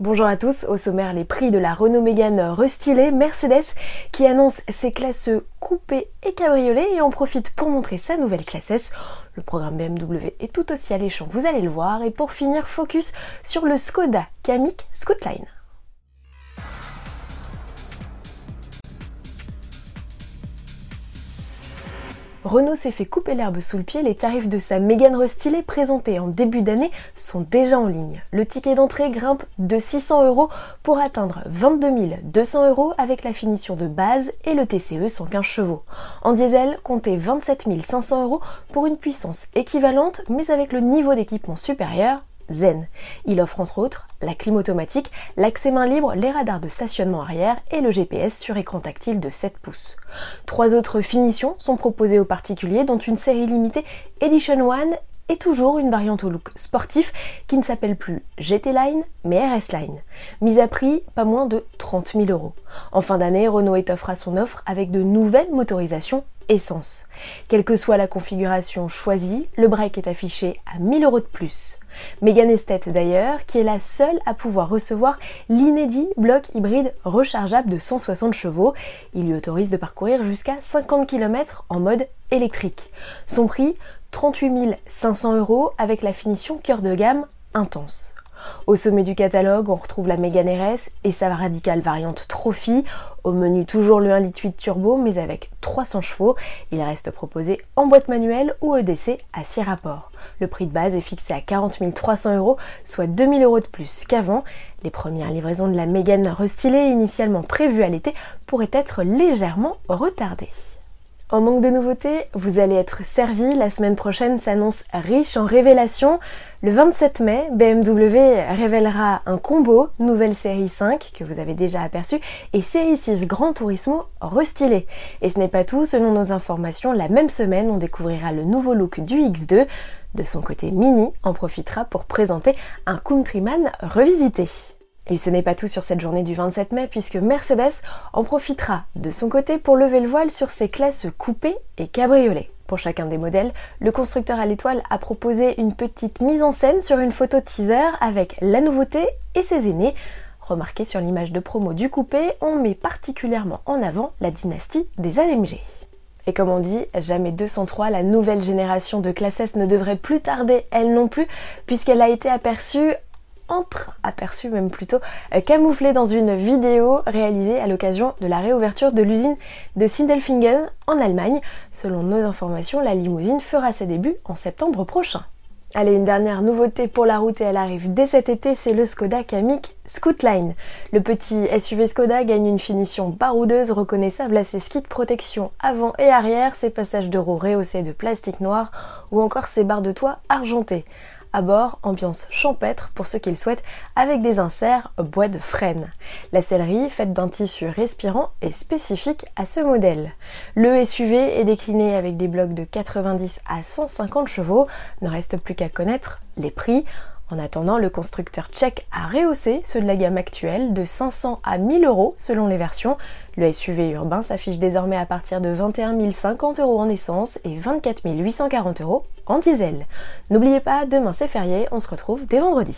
Bonjour à tous, au sommaire les prix de la Renault Mégane restylée Mercedes qui annonce ses classes coupées et cabriolet et en profite pour montrer sa nouvelle classe. Le programme BMW est tout aussi alléchant, vous allez le voir. Et pour finir, focus sur le Skoda Kamiq Scootline. Renault s'est fait couper l'herbe sous le pied, les tarifs de sa Mégane restylée présentée en début d'année sont déjà en ligne. Le ticket d'entrée grimpe de 600 euros pour atteindre 22 200 euros avec la finition de base et le TCE 115 chevaux. En diesel, comptez 27 500 euros pour une puissance équivalente mais avec le niveau d'équipement supérieur Zen. Il offre entre autres la clim automatique, l'accès main libre, les radars de stationnement arrière et le GPS sur écran tactile de 7 pouces. Trois autres finitions sont proposées aux particuliers dont une série limitée Edition One et toujours une variante au look sportif qui ne s'appelle plus GT Line mais RS Line. Mise à prix pas moins de 30 000 euros. En fin d'année, Renault étoffera son offre avec de nouvelles motorisations essence. Quelle que soit la configuration choisie, le break est affiché à 1000 euros de plus. Megan Estate d'ailleurs, qui est la seule à pouvoir recevoir l'inédit bloc hybride rechargeable de 160 chevaux. Il lui autorise de parcourir jusqu'à 50 km en mode électrique. Son prix 38 500 euros avec la finition cœur de gamme intense. Au sommet du catalogue, on retrouve la Mégane RS et sa radicale variante Trophy. Au menu, toujours le 1 litre 8 turbo, mais avec 300 chevaux. Il reste proposé en boîte manuelle ou EDC à 6 rapports. Le prix de base est fixé à 40 300 euros, soit 2000 euros de plus qu'avant. Les premières livraisons de la Mégane restylée, initialement prévues à l'été, pourraient être légèrement retardées. En manque de nouveautés, vous allez être servi. La semaine prochaine s'annonce riche en révélations. Le 27 mai, BMW révélera un combo nouvelle série 5 que vous avez déjà aperçu et série 6 Grand Turismo restylé. Et ce n'est pas tout, selon nos informations, la même semaine on découvrira le nouveau look du X2. De son côté, Mini en profitera pour présenter un Countryman revisité. Et ce n'est pas tout sur cette journée du 27 mai puisque Mercedes en profitera de son côté pour lever le voile sur ses classes coupées et cabriolet. Pour chacun des modèles, le constructeur à l'étoile a proposé une petite mise en scène sur une photo teaser avec la nouveauté et ses aînés. Remarquez sur l'image de promo du coupé, on met particulièrement en avant la dynastie des AMG. Et comme on dit, jamais 203, la nouvelle génération de classe S ne devrait plus tarder, elle non plus, puisqu'elle a été aperçue entre aperçu même plutôt euh, camouflé dans une vidéo réalisée à l'occasion de la réouverture de l'usine de Sindelfingen en Allemagne. Selon nos informations, la limousine fera ses débuts en septembre prochain. Allez, une dernière nouveauté pour la route et elle arrive dès cet été, c'est le Skoda Kamiq Scootline. Le petit SUV Skoda gagne une finition baroudeuse reconnaissable à ses skis de protection avant et arrière, ses passages de roues rehaussés de plastique noir ou encore ses barres de toit argentées. Bord, ambiance champêtre pour ceux qui le souhaitent, avec des inserts bois de frêne. La sellerie, faite d'un tissu respirant, est spécifique à ce modèle. Le SUV est décliné avec des blocs de 90 à 150 chevaux. Ne reste plus qu'à connaître les prix. En attendant, le constructeur tchèque a rehaussé ceux de la gamme actuelle de 500 à 1000 euros selon les versions. Le SUV urbain s'affiche désormais à partir de 21 050 euros en essence et 24 840 euros en diesel. N'oubliez pas, demain c'est férié, on se retrouve dès vendredi.